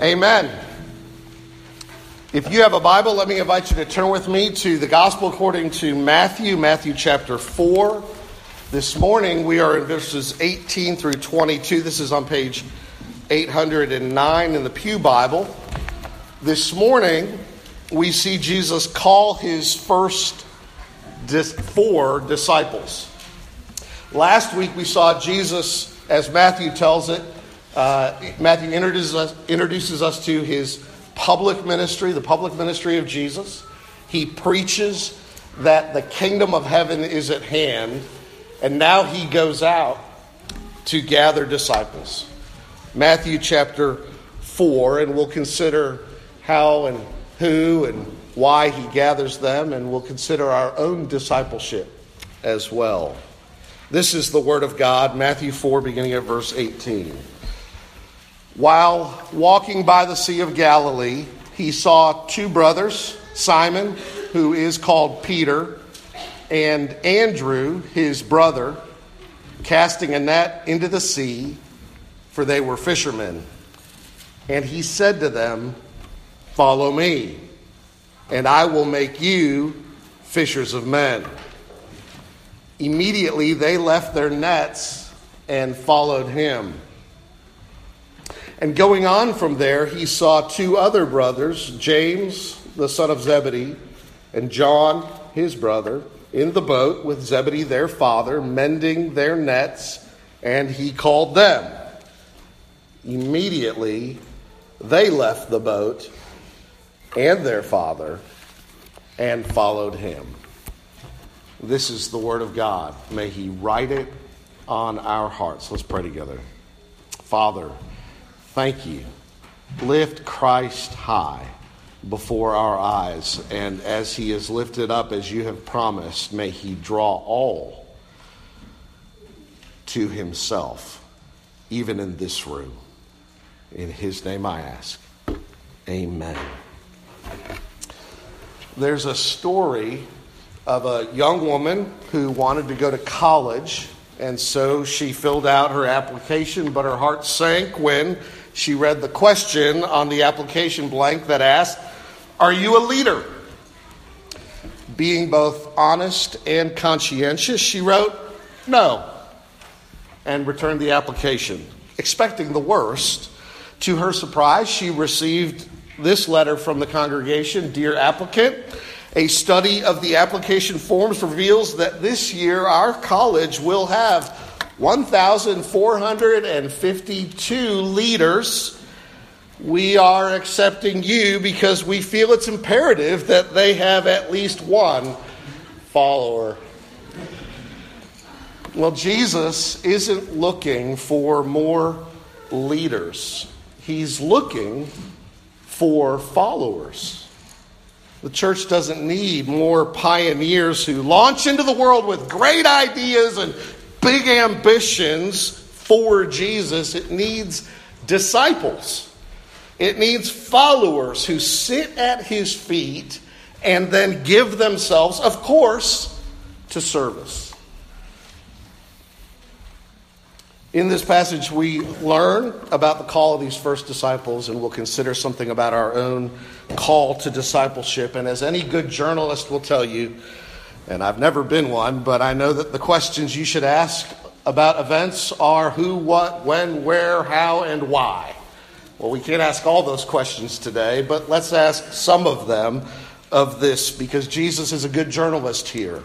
Amen. If you have a Bible, let me invite you to turn with me to the Gospel according to Matthew, Matthew chapter 4. This morning we are in verses 18 through 22. This is on page 809 in the Pew Bible. This morning we see Jesus call his first four disciples. Last week we saw Jesus, as Matthew tells it, uh, Matthew introduces us, introduces us to his public ministry, the public ministry of Jesus. He preaches that the kingdom of heaven is at hand, and now he goes out to gather disciples. Matthew chapter 4, and we'll consider how and who and why he gathers them, and we'll consider our own discipleship as well. This is the Word of God, Matthew 4, beginning at verse 18. While walking by the Sea of Galilee, he saw two brothers, Simon, who is called Peter, and Andrew, his brother, casting a net into the sea, for they were fishermen. And he said to them, Follow me, and I will make you fishers of men. Immediately they left their nets and followed him. And going on from there, he saw two other brothers, James, the son of Zebedee, and John, his brother, in the boat with Zebedee, their father, mending their nets, and he called them. Immediately, they left the boat and their father and followed him. This is the word of God. May he write it on our hearts. Let's pray together. Father, Thank you. Lift Christ high before our eyes, and as he is lifted up as you have promised, may he draw all to himself, even in this room. In his name I ask. Amen. There's a story of a young woman who wanted to go to college, and so she filled out her application, but her heart sank when she read the question on the application blank that asked, Are you a leader? Being both honest and conscientious, she wrote, No, and returned the application. Expecting the worst, to her surprise, she received this letter from the congregation Dear applicant, a study of the application forms reveals that this year our college will have 1,452 leaders. We are accepting you because we feel it's imperative that they have at least one follower. Well, Jesus isn't looking for more leaders, He's looking for followers. The church doesn't need more pioneers who launch into the world with great ideas and big ambitions for Jesus, it needs disciples. It needs followers who sit at his feet and then give themselves, of course, to service. In this passage, we learn about the call of these first disciples, and we'll consider something about our own call to discipleship. And as any good journalist will tell you, and I've never been one, but I know that the questions you should ask about events are who, what, when, where, how, and why. Well, we can't ask all those questions today, but let's ask some of them of this because Jesus is a good journalist here,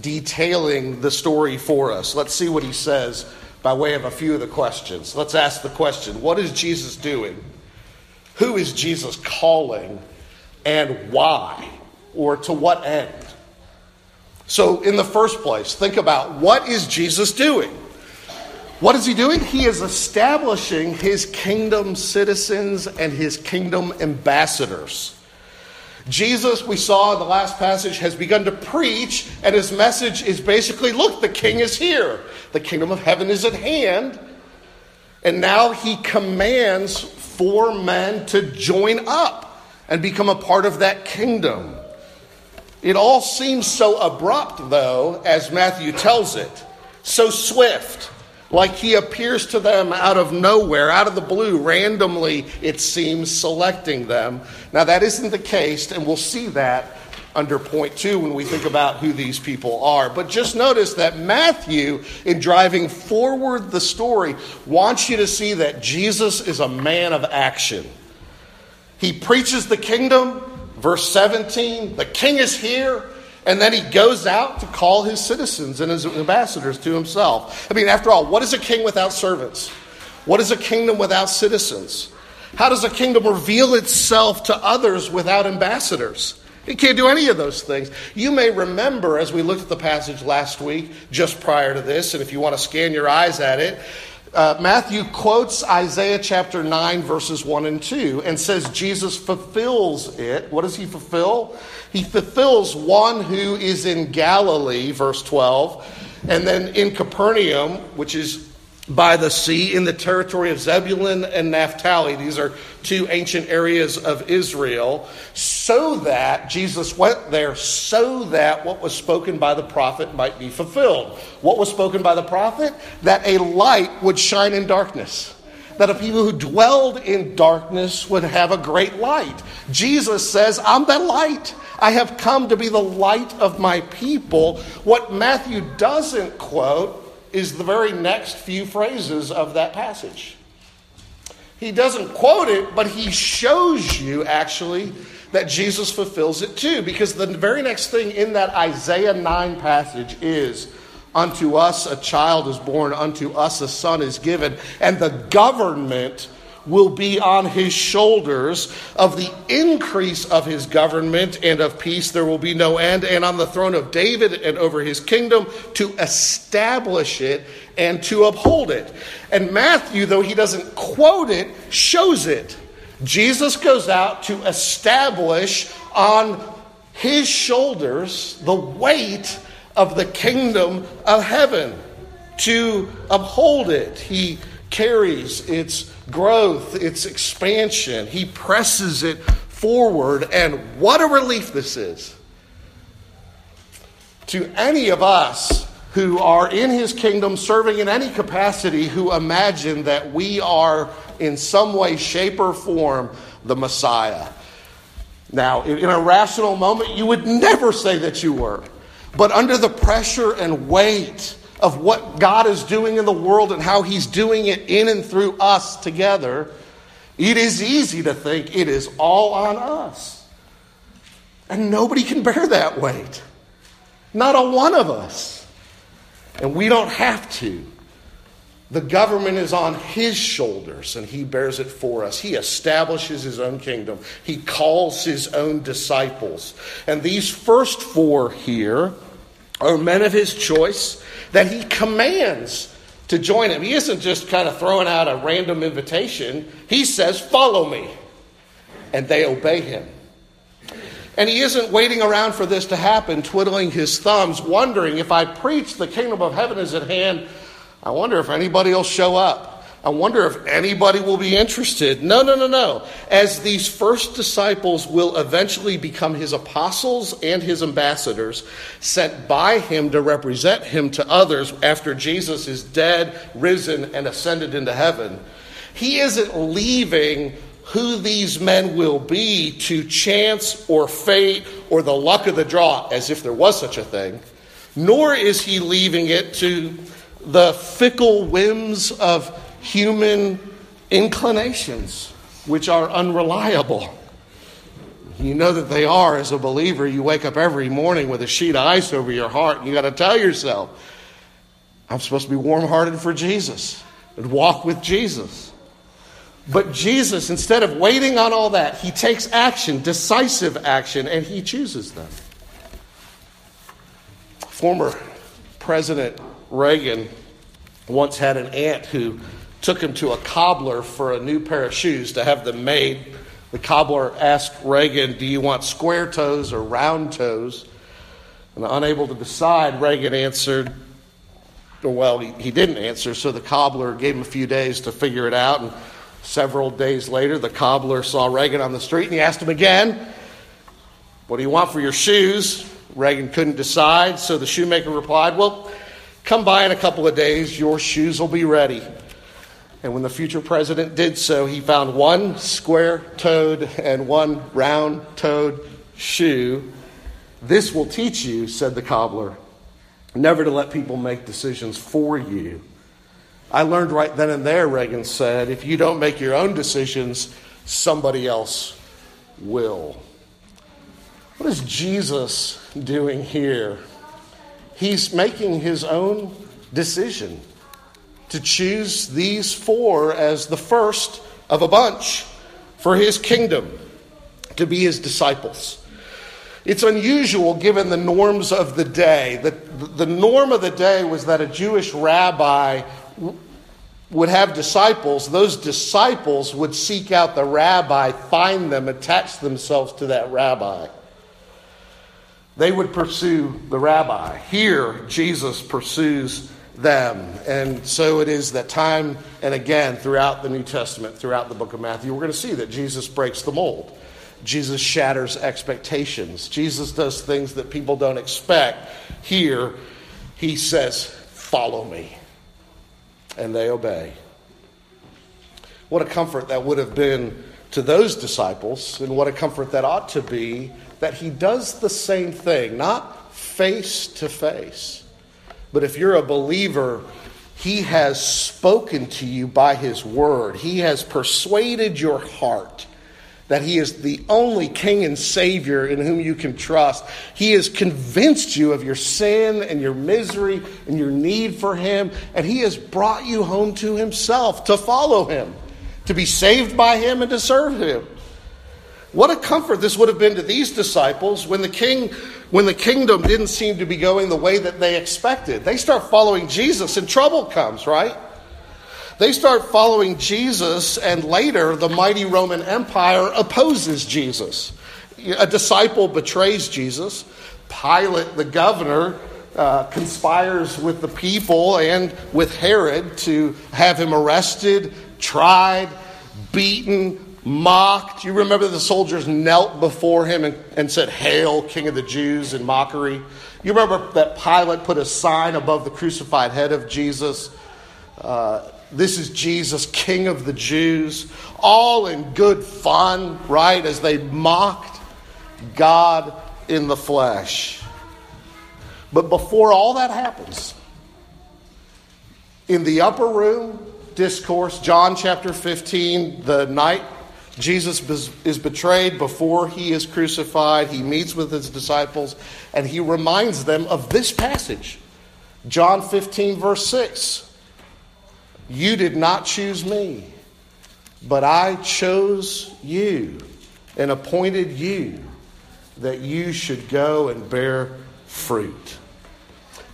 detailing the story for us. Let's see what he says by way of a few of the questions. Let's ask the question What is Jesus doing? Who is Jesus calling? And why? Or to what end? So, in the first place, think about what is Jesus doing? What is he doing? He is establishing his kingdom citizens and his kingdom ambassadors. Jesus, we saw in the last passage, has begun to preach, and his message is basically look, the king is here. The kingdom of heaven is at hand. And now he commands four men to join up and become a part of that kingdom. It all seems so abrupt, though, as Matthew tells it, so swift. like he appears to them out of nowhere, out of the blue, randomly, it seems, selecting them. Now, that isn't the case, and we'll see that under point two when we think about who these people are. But just notice that Matthew, in driving forward the story, wants you to see that Jesus is a man of action. He preaches the kingdom, verse 17, the king is here. And then he goes out to call his citizens and his ambassadors to himself. I mean, after all, what is a king without servants? What is a kingdom without citizens? How does a kingdom reveal itself to others without ambassadors? It can't do any of those things. You may remember as we looked at the passage last week, just prior to this, and if you want to scan your eyes at it, uh, Matthew quotes Isaiah chapter 9, verses 1 and 2, and says Jesus fulfills it. What does he fulfill? He fulfills one who is in Galilee, verse 12, and then in Capernaum, which is by the sea in the territory of Zebulun and Naphtali. These are two ancient areas of Israel. So that Jesus went there, so that what was spoken by the prophet might be fulfilled. What was spoken by the prophet? That a light would shine in darkness. That a people who dwelled in darkness would have a great light. Jesus says, I'm the light. I have come to be the light of my people. What Matthew doesn't quote is the very next few phrases of that passage. He doesn't quote it, but he shows you actually that Jesus fulfills it too, because the very next thing in that Isaiah 9 passage is Unto us a child is born, unto us a son is given, and the government will be on his shoulders. Of the increase of his government and of peace, there will be no end. And on the throne of David and over his kingdom, to establish it and to uphold it. And Matthew, though he doesn't quote it, shows it. Jesus goes out to establish on his shoulders the weight of the kingdom of heaven, to uphold it. He carries its growth, its expansion. He presses it forward, and what a relief this is. To any of us who are in his kingdom, serving in any capacity, who imagine that we are in some way, shape, or form the Messiah. Now, in a rational moment, you would never say that you were. But under the pressure and weight of what God is doing in the world and how He's doing it in and through us together, it is easy to think it is all on us. And nobody can bear that weight. Not a one of us. And we don't have to. The government is on his shoulders and he bears it for us. He establishes his own kingdom. He calls his own disciples. And these first four here are men of his choice that he commands to join him. He isn't just kind of throwing out a random invitation, he says, Follow me. And they obey him. And he isn't waiting around for this to happen, twiddling his thumbs, wondering if I preach the kingdom of heaven is at hand, I wonder if anybody will show up. I wonder if anybody will be interested. No, no, no, no. As these first disciples will eventually become his apostles and his ambassadors, sent by him to represent him to others after Jesus is dead, risen, and ascended into heaven, he isn't leaving who these men will be to chance or fate or the luck of the draw, as if there was such a thing, nor is he leaving it to the fickle whims of human inclinations, which are unreliable. You know that they are as a believer. You wake up every morning with a sheet of ice over your heart, and you got to tell yourself, I'm supposed to be warm hearted for Jesus and walk with Jesus. But Jesus, instead of waiting on all that, he takes action, decisive action, and he chooses them. Former President Reagan once had an aunt who took him to a cobbler for a new pair of shoes to have them made. The cobbler asked Reagan, Do you want square toes or round toes? And unable to decide, Reagan answered, well, he, he didn't answer, so the cobbler gave him a few days to figure it out. And several days later, the cobbler saw Reagan on the street and he asked him again, What do you want for your shoes? Reagan couldn't decide, so the shoemaker replied, Well, Come by in a couple of days, your shoes will be ready. And when the future president did so, he found one square toed and one round toed shoe. This will teach you, said the cobbler, never to let people make decisions for you. I learned right then and there, Reagan said, if you don't make your own decisions, somebody else will. What is Jesus doing here? He's making his own decision to choose these four as the first of a bunch for his kingdom to be his disciples. It's unusual given the norms of the day. The, the norm of the day was that a Jewish rabbi would have disciples. Those disciples would seek out the rabbi, find them, attach themselves to that rabbi. They would pursue the rabbi. Here, Jesus pursues them. And so it is that time and again throughout the New Testament, throughout the book of Matthew, we're going to see that Jesus breaks the mold. Jesus shatters expectations. Jesus does things that people don't expect. Here, he says, Follow me. And they obey. What a comfort that would have been to those disciples, and what a comfort that ought to be that he does the same thing, not face to face but if you're a believer, He has spoken to you by His word. He has persuaded your heart that He is the only King and Savior in whom you can trust. He has convinced you of your sin and your misery and your need for Him, and He has brought you home to Himself to follow Him, to be saved by Him, and to serve Him. What a comfort this would have been to these disciples when the king when the kingdom didn't seem to be going the way that they expected. They start following Jesus and trouble comes, right? They start following Jesus and later the mighty Roman Empire opposes Jesus. A disciple betrays Jesus. Pilate, the governor, uh, conspires with the people and with Herod to have him arrested, tried, beaten, mocked. You remember the soldiers knelt before him and, and said, Hail, King of the Jews, in mockery. You remember that Pilate put a sign above the crucified head of Jesus. Uh, this is Jesus, King of the Jews. All in good fun, right? As they mocked God in the flesh. But before all that happens, in the upper room discourse, John chapter 15, the night Jesus is betrayed before he is crucified. He meets with his disciples and he reminds them of this passage John 15, verse 6. You did not choose me, but I chose you and appointed you that you should go and bear fruit.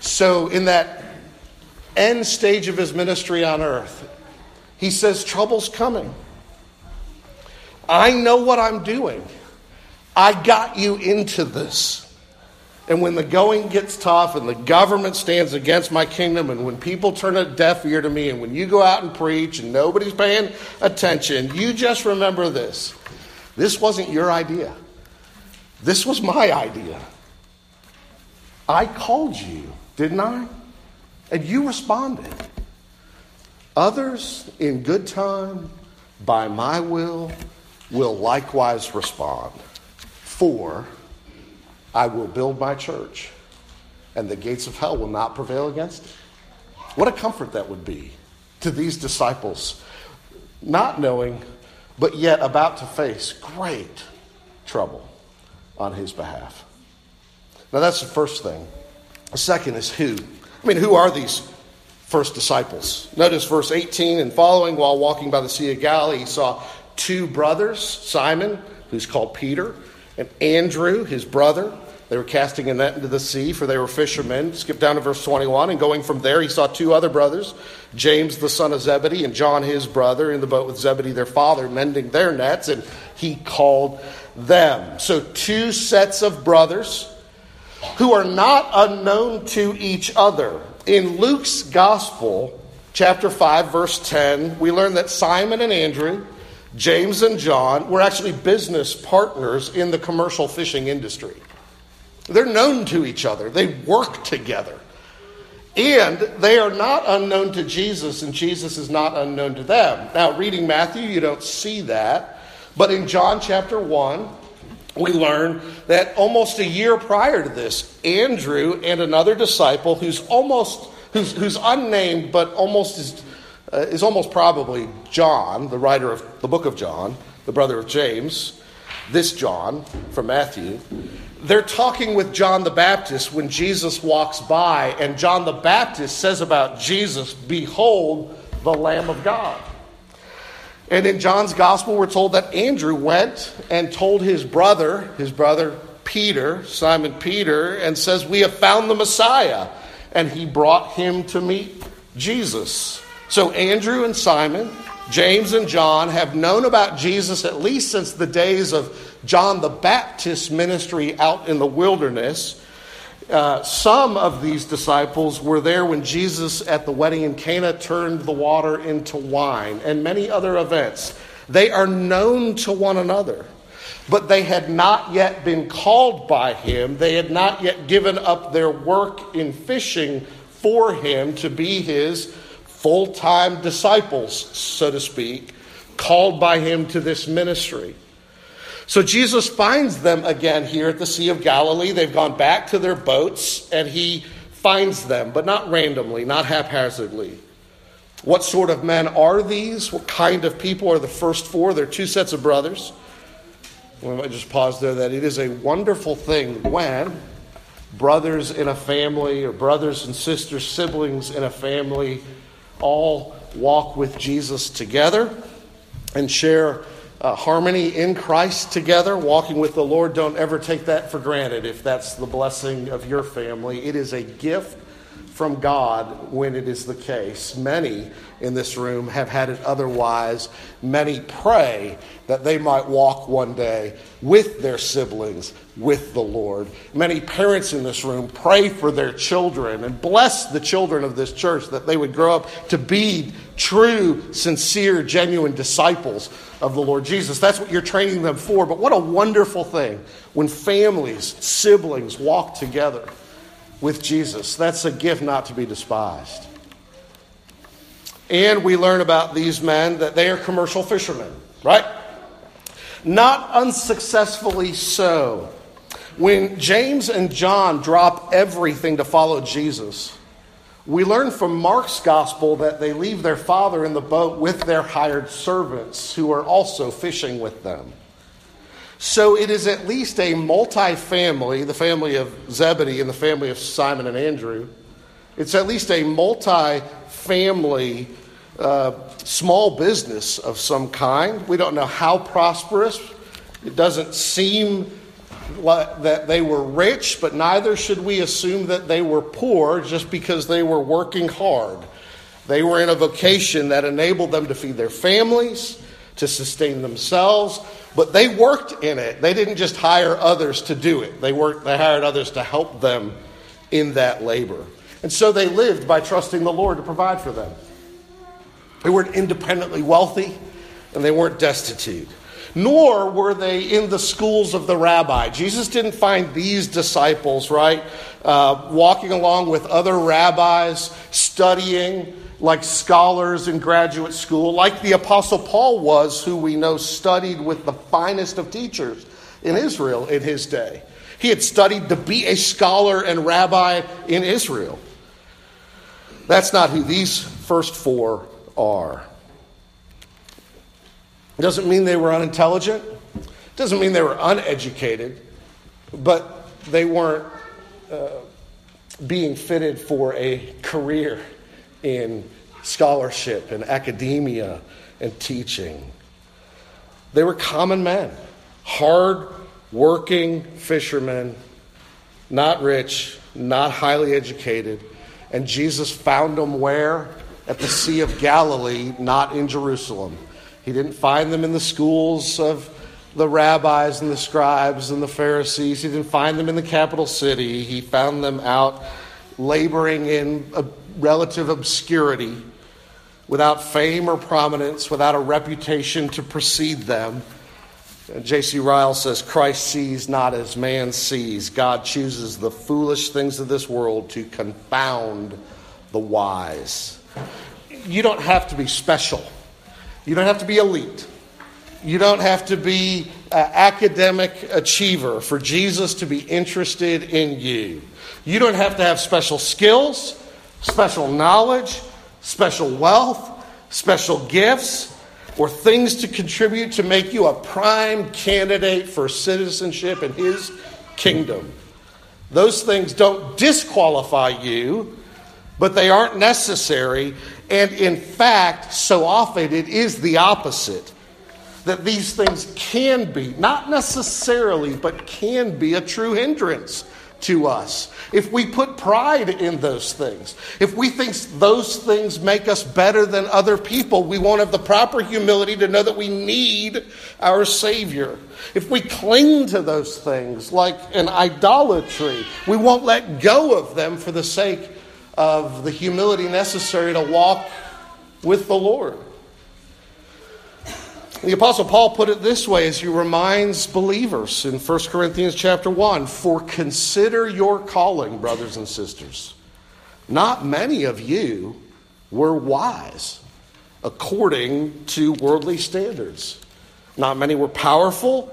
So, in that end stage of his ministry on earth, he says, Trouble's coming. I know what I'm doing. I got you into this. And when the going gets tough and the government stands against my kingdom, and when people turn a deaf ear to me, and when you go out and preach and nobody's paying attention, you just remember this. This wasn't your idea, this was my idea. I called you, didn't I? And you responded. Others, in good time, by my will, will likewise respond. For I will build my church, and the gates of hell will not prevail against it. What a comfort that would be to these disciples, not knowing, but yet about to face great trouble on his behalf. Now, that's the first thing. The second is who. I mean, who are these first disciples? Notice verse 18 and following while walking by the Sea of Galilee, he saw two brothers, Simon, who's called Peter, and Andrew, his brother. They were casting a net into the sea, for they were fishermen. Skip down to verse 21. And going from there, he saw two other brothers, James the son of Zebedee, and John his brother, in the boat with Zebedee their father, mending their nets, and he called them. So, two sets of brothers who are not unknown to each other. In Luke's gospel, chapter 5, verse 10, we learn that Simon and Andrew James and John were actually business partners in the commercial fishing industry. They're known to each other, they work together. And they are not unknown to Jesus, and Jesus is not unknown to them. Now, reading Matthew, you don't see that. But in John chapter 1, we learn that almost a year prior to this, Andrew and another disciple who's almost who's, who's unnamed but almost is, uh, is almost probably John, the writer of the book of John, the brother of James, this John from Matthew, they're talking with John the Baptist when Jesus walks by, and John the Baptist says about Jesus, Behold the Lamb of God. And in John's gospel, we're told that Andrew went and told his brother, his brother Peter, Simon Peter, and says, We have found the Messiah. And he brought him to meet Jesus. So Andrew and Simon, James and John have known about Jesus at least since the days of John the Baptist's ministry out in the wilderness. Uh, some of these disciples were there when Jesus at the wedding in Cana turned the water into wine and many other events. They are known to one another, but they had not yet been called by him. They had not yet given up their work in fishing for him to be his full time disciples, so to speak, called by him to this ministry. So Jesus finds them again here at the Sea of Galilee. They've gone back to their boats, and he finds them, but not randomly, not haphazardly. What sort of men are these? What kind of people are the first four? They're two sets of brothers. We might just pause there that it is a wonderful thing when brothers in a family, or brothers and sisters, siblings in a family, all walk with Jesus together and share uh, harmony in Christ together, walking with the Lord. Don't ever take that for granted if that's the blessing of your family. It is a gift from God when it is the case. Many in this room have had it otherwise. Many pray that they might walk one day with their siblings, with the Lord. Many parents in this room pray for their children and bless the children of this church that they would grow up to be true, sincere, genuine disciples of the Lord Jesus. That's what you're training them for. But what a wonderful thing when families, siblings walk together with Jesus. That's a gift not to be despised. And we learn about these men that they are commercial fishermen, right? Not unsuccessfully so. When James and John drop everything to follow Jesus, we learn from Mark's gospel that they leave their father in the boat with their hired servants who are also fishing with them. So it is at least a multi family, the family of Zebedee and the family of Simon and Andrew. It's at least a multi family uh, small business of some kind. We don't know how prosperous. It doesn't seem like that they were rich, but neither should we assume that they were poor just because they were working hard. They were in a vocation that enabled them to feed their families, to sustain themselves, but they worked in it. They didn't just hire others to do it. They worked they hired others to help them in that labor. And so they lived by trusting the Lord to provide for them. They weren't independently wealthy and they weren't destitute. Nor were they in the schools of the rabbi. Jesus didn't find these disciples, right, uh, walking along with other rabbis, studying like scholars in graduate school, like the Apostle Paul was, who we know studied with the finest of teachers in Israel in his day. He had studied to be a scholar and rabbi in Israel. That's not who these first four are. It doesn't mean they were unintelligent, it doesn't mean they were uneducated, but they weren't uh, being fitted for a career in scholarship and academia and teaching. They were common men, hard working fishermen, not rich, not highly educated. And Jesus found them where? At the Sea of Galilee, not in Jerusalem. He didn't find them in the schools of the rabbis and the scribes and the Pharisees. He didn't find them in the capital city. He found them out laboring in relative obscurity, without fame or prominence, without a reputation to precede them. J.C. Ryle says, Christ sees not as man sees. God chooses the foolish things of this world to confound the wise. You don't have to be special. You don't have to be elite. You don't have to be an academic achiever for Jesus to be interested in you. You don't have to have special skills, special knowledge, special wealth, special gifts, or things to contribute to make you a prime candidate for citizenship in His kingdom. Those things don't disqualify you, but they aren't necessary. And in fact, so often it is the opposite that these things can be, not necessarily, but can be a true hindrance to us. If we put pride in those things, if we think those things make us better than other people, we won't have the proper humility to know that we need our Savior. If we cling to those things like an idolatry, we won't let go of them for the sake of the humility necessary to walk with the Lord. The apostle Paul put it this way as he reminds believers in 1 Corinthians chapter 1, for consider your calling, brothers and sisters. Not many of you were wise according to worldly standards. Not many were powerful,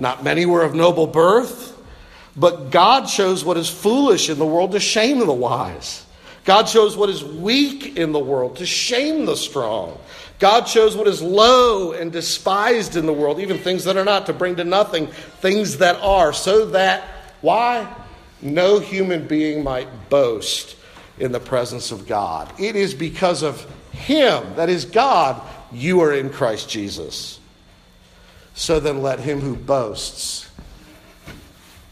not many were of noble birth, but God chose what is foolish in the world to shame the wise. God chose what is weak in the world to shame the strong. God chose what is low and despised in the world, even things that are not, to bring to nothing things that are, so that, why? No human being might boast in the presence of God. It is because of Him, that is God, you are in Christ Jesus. So then let him who boasts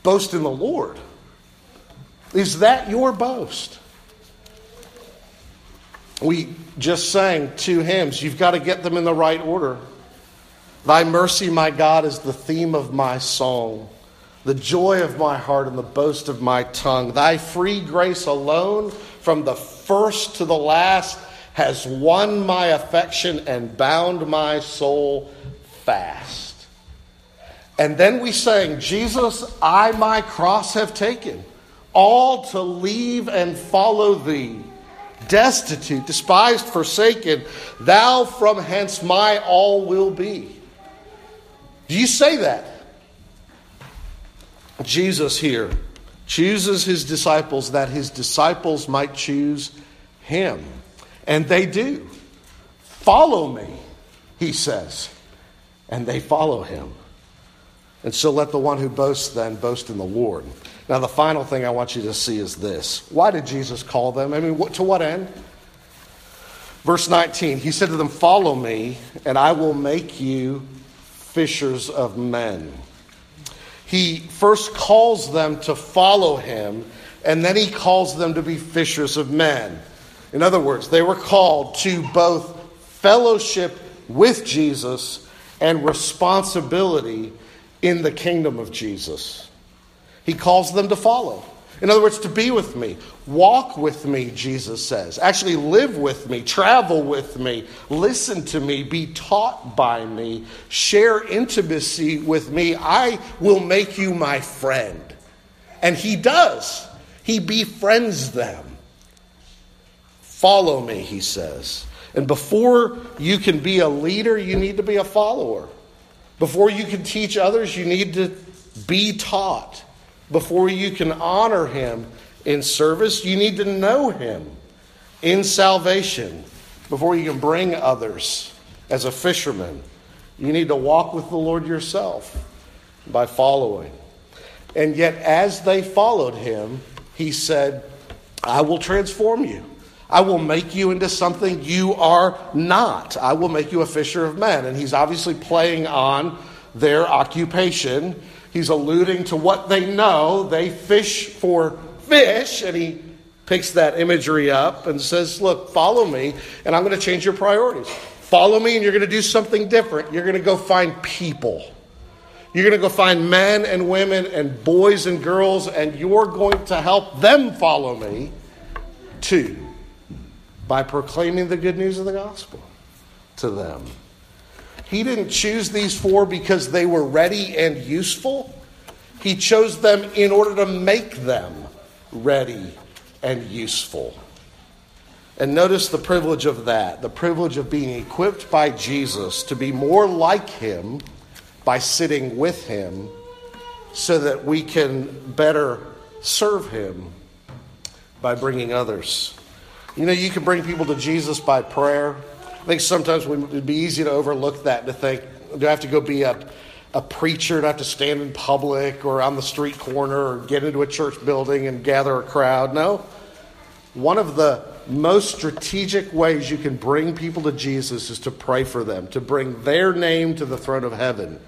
boast in the Lord. Is that your boast? We just sang two hymns. You've got to get them in the right order. Thy mercy, my God, is the theme of my song, the joy of my heart and the boast of my tongue. Thy free grace alone, from the first to the last, has won my affection and bound my soul fast. And then we sang, Jesus, I my cross have taken, all to leave and follow thee destitute, despised, forsaken, thou from hence my all will be. Do you say that? Jesus here chooses his disciples that his disciples might choose him. And they do. Follow me, he says. And they follow him. And so let the one who boasts then boast in the Lord. Now, the final thing I want you to see is this. Why did Jesus call them? I mean, what, to what end? Verse 19, he said to them, Follow me, and I will make you fishers of men. He first calls them to follow him, and then he calls them to be fishers of men. In other words, they were called to both fellowship with Jesus and responsibility in the kingdom of Jesus. He calls them to follow. In other words, to be with me. Walk with me, Jesus says. Actually, live with me, travel with me, listen to me, be taught by me, share intimacy with me. I will make you my friend. And he does. He befriends them. Follow me, he says. And before you can be a leader, you need to be a follower. Before you can teach others, you need to be taught. Before you can honor him in service, you need to know him in salvation. Before you can bring others as a fisherman, you need to walk with the Lord yourself by following. And yet, as they followed him, he said, I will transform you. I will make you into something you are not. I will make you a fisher of men. And he's obviously playing on their occupation He's alluding to what they know. They fish for fish, and he picks that imagery up and says, Look, follow me, and I'm going to change your priorities. Follow me, and you're going to do something different. You're going to go find people. You're going to go find men and women and boys and girls, and you're going to help them follow me too by proclaiming the good news of the gospel to them. He didn't choose these four because they were ready and useful. He chose them in order to make them ready and useful. And notice the privilege of that the privilege of being equipped by Jesus to be more like him by sitting with him so that we can better serve him by bringing others. You know, you can bring people to Jesus by prayer. I think sometimes it would be easy to overlook that to think, do I have to go be a, a preacher? Do I have to stand in public or on the street corner or get into a church building and gather a crowd? No. One of the most strategic ways you can bring people to Jesus is to pray for them, to bring their name to the throne of heaven,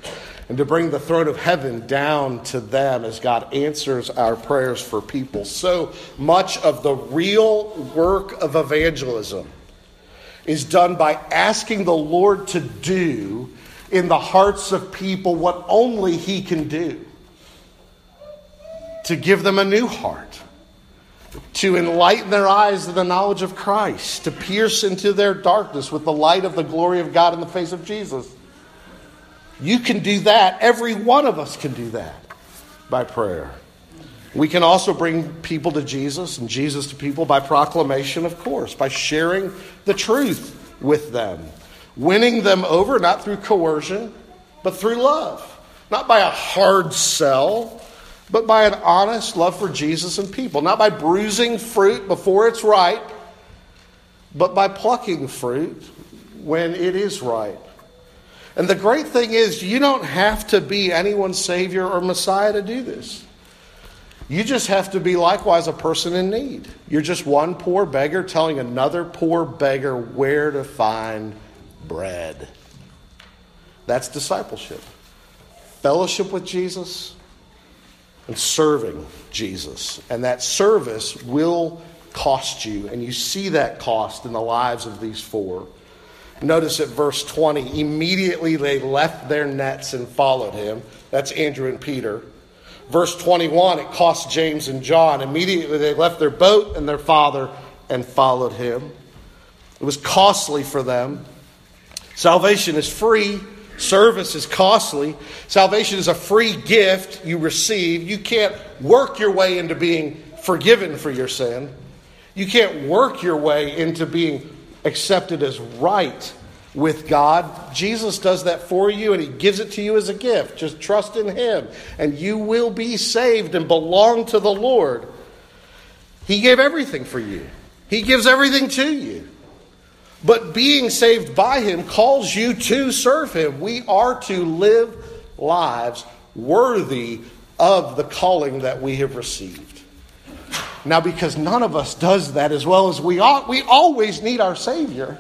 and to bring the throne of heaven down to them as God answers our prayers for people. So much of the real work of evangelism is done by asking the Lord to do in the hearts of people what only He can do to give them a new heart to enlighten their eyes to the knowledge of Christ, to pierce into their darkness with the light of the glory of God in the face of Jesus. You can do that. Every one of us can do that by prayer. We can also bring people to Jesus and Jesus to people by proclamation, of course, by sharing the truth with them, winning them over not through coercion, but through love, not by a hard sell but by an honest love for Jesus and people. Not by bruising fruit before it's ripe, but by plucking fruit when it is ripe. And the great thing is, you don't have to be anyone's Savior or Messiah to do this. You just have to be likewise a person in need. You're just one poor beggar telling another poor beggar where to find bread. That's discipleship. Fellowship with Jesus, and serving Jesus. And that service will cost you. And you see that cost in the lives of these four. Notice at verse 20 immediately they left their nets and followed him. That's Andrew and Peter. Verse 21, it cost James and John. Immediately they left their boat and their father and followed him. It was costly for them. Salvation is free, Service is costly. Salvation is a free gift you receive. You can't work your way into being forgiven for your sin. You can't work your way into being accepted as right with God. Jesus does that for you and He gives it to you as a gift. Just trust in Him and you will be saved and belong to the Lord. He gave everything for you, He gives everything to you. But being saved by Him calls you to serve Him. We are to live lives worthy of the calling that we have received. Now, because none of us does that as well as we ought, we always need our Savior.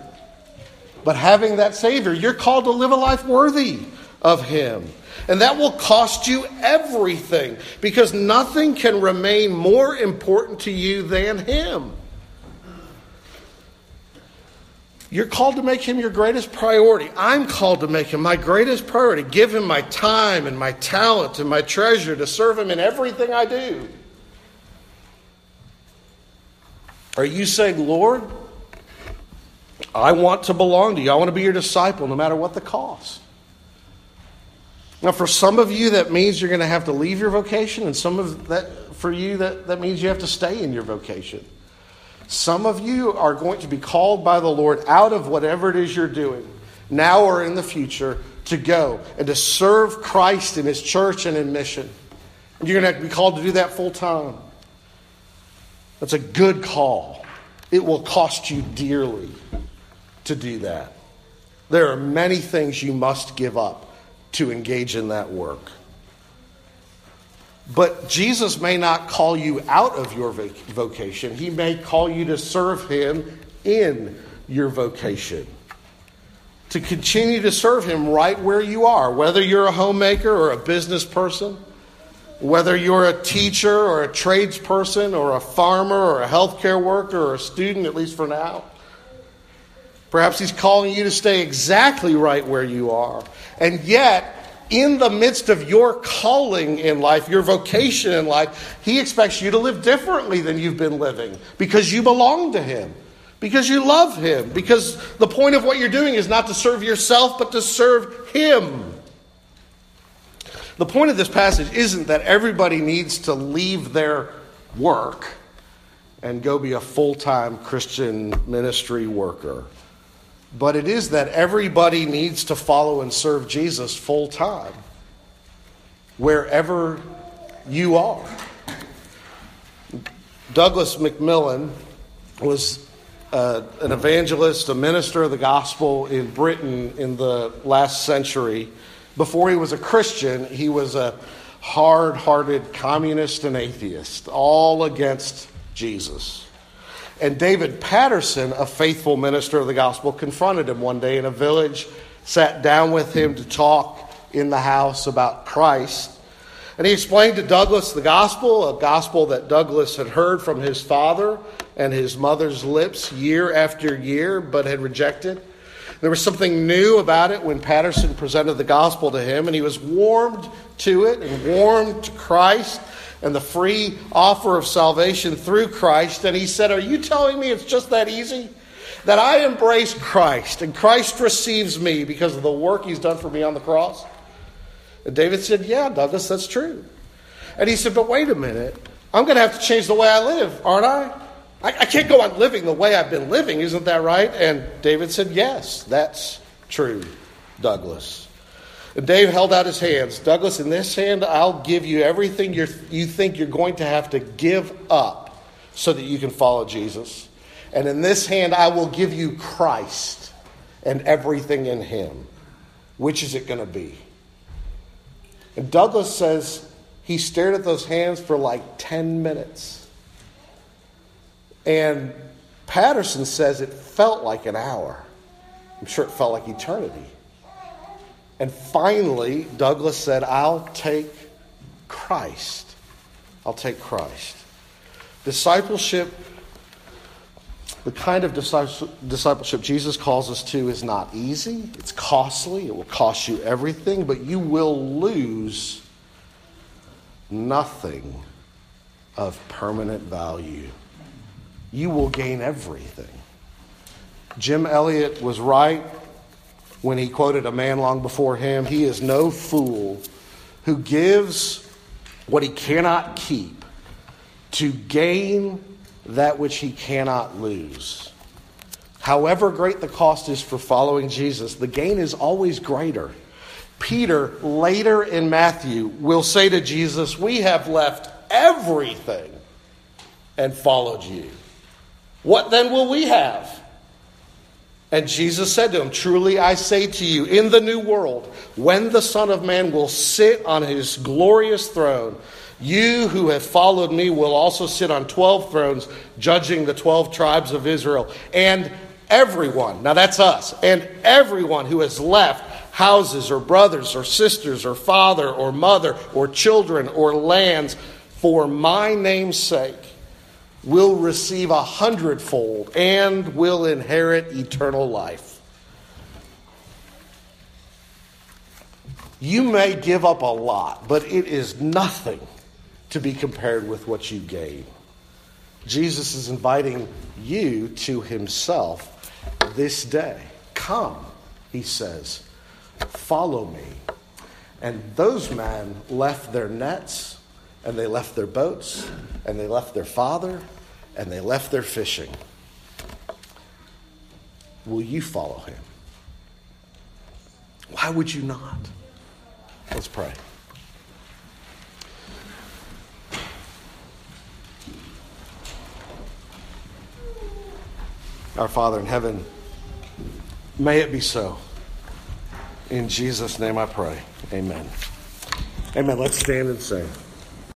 But having that Savior, you're called to live a life worthy of Him. And that will cost you everything because nothing can remain more important to you than Him. You're called to make him your greatest priority. I'm called to make him my greatest priority. Give him my time and my talent and my treasure to serve him in everything I do. Are you saying, Lord, I want to belong to you. I want to be your disciple no matter what the cost. Now, for some of you, that means you're going to have to leave your vocation, and some of that, for you, that, that means you have to stay in your vocation. Some of you are going to be called by the Lord out of whatever it is you're doing, now or in the future, to go and to serve Christ in His church and in mission. And you're going to, to be called to do that full time. That's a good call. It will cost you dearly to do that. There are many things you must give up to engage in that work. But Jesus may not call you out of your vocation. He may call you to serve Him in your vocation. To continue to serve Him right where you are, whether you're a homemaker or a business person, whether you're a teacher or a tradesperson or a farmer or a healthcare worker or a student, at least for now. Perhaps He's calling you to stay exactly right where you are. And yet, in the midst of your calling in life, your vocation in life, He expects you to live differently than you've been living because you belong to Him, because you love Him, because the point of what you're doing is not to serve yourself, but to serve Him. The point of this passage isn't that everybody needs to leave their work and go be a full time Christian ministry worker. But it is that everybody needs to follow and serve Jesus full time, wherever you are. Douglas McMillan was uh, an evangelist, a minister of the gospel in Britain in the last century. Before he was a Christian, he was a hard hearted communist and atheist, all against Jesus. And David Patterson, a faithful minister of the gospel, confronted him one day in a village, sat down with him to talk in the house about Christ. And he explained to Douglas the gospel, a gospel that Douglas had heard from his father and his mother's lips year after year, but had rejected. There was something new about it when Patterson presented the gospel to him, and he was warmed to it and warmed to Christ and the free offer of salvation through Christ. And he said, Are you telling me it's just that easy? That I embrace Christ and Christ receives me because of the work he's done for me on the cross? And David said, Yeah, Douglas, that's true. And he said, But wait a minute. I'm going to have to change the way I live, aren't I? I, I can't go on living the way I've been living, isn't that right? And David said, Yes, that's true, Douglas. And Dave held out his hands. Douglas, in this hand, I'll give you everything you you think you're going to have to give up so that you can follow Jesus. And in this hand, I will give you Christ and everything in him. Which is it going to be? And Douglas says he stared at those hands for like 10 minutes. And Patterson says it felt like an hour. I'm sure it felt like eternity. And finally, Douglas said, I'll take Christ. I'll take Christ. Discipleship, the kind of discipleship Jesus calls us to, is not easy. It's costly. It will cost you everything, but you will lose nothing of permanent value. You will gain everything. Jim Elliot was right when he quoted a man long before him He is no fool who gives what he cannot keep to gain that which he cannot lose. However great the cost is for following Jesus, the gain is always greater. Peter, later in Matthew, will say to Jesus, We have left everything and followed you. What then will we have? And Jesus said to him, Truly I say to you, in the new world, when the Son of Man will sit on his glorious throne, you who have followed me will also sit on 12 thrones, judging the 12 tribes of Israel. And everyone, now that's us, and everyone who has left houses or brothers or sisters or father or mother or children or lands for my name's sake will receive a hundredfold and will inherit eternal life. You may give up a lot, but it is nothing to be compared with what you gain. Jesus is inviting you to himself this day. Come, he says, follow me. And those men left their nets and they left their boats and they left their father and they left their fishing. Will you follow him? Why would you not? Let's pray. Our Father in heaven, may it be so. In Jesus' name I pray. Amen. Amen. Let's stand and sing.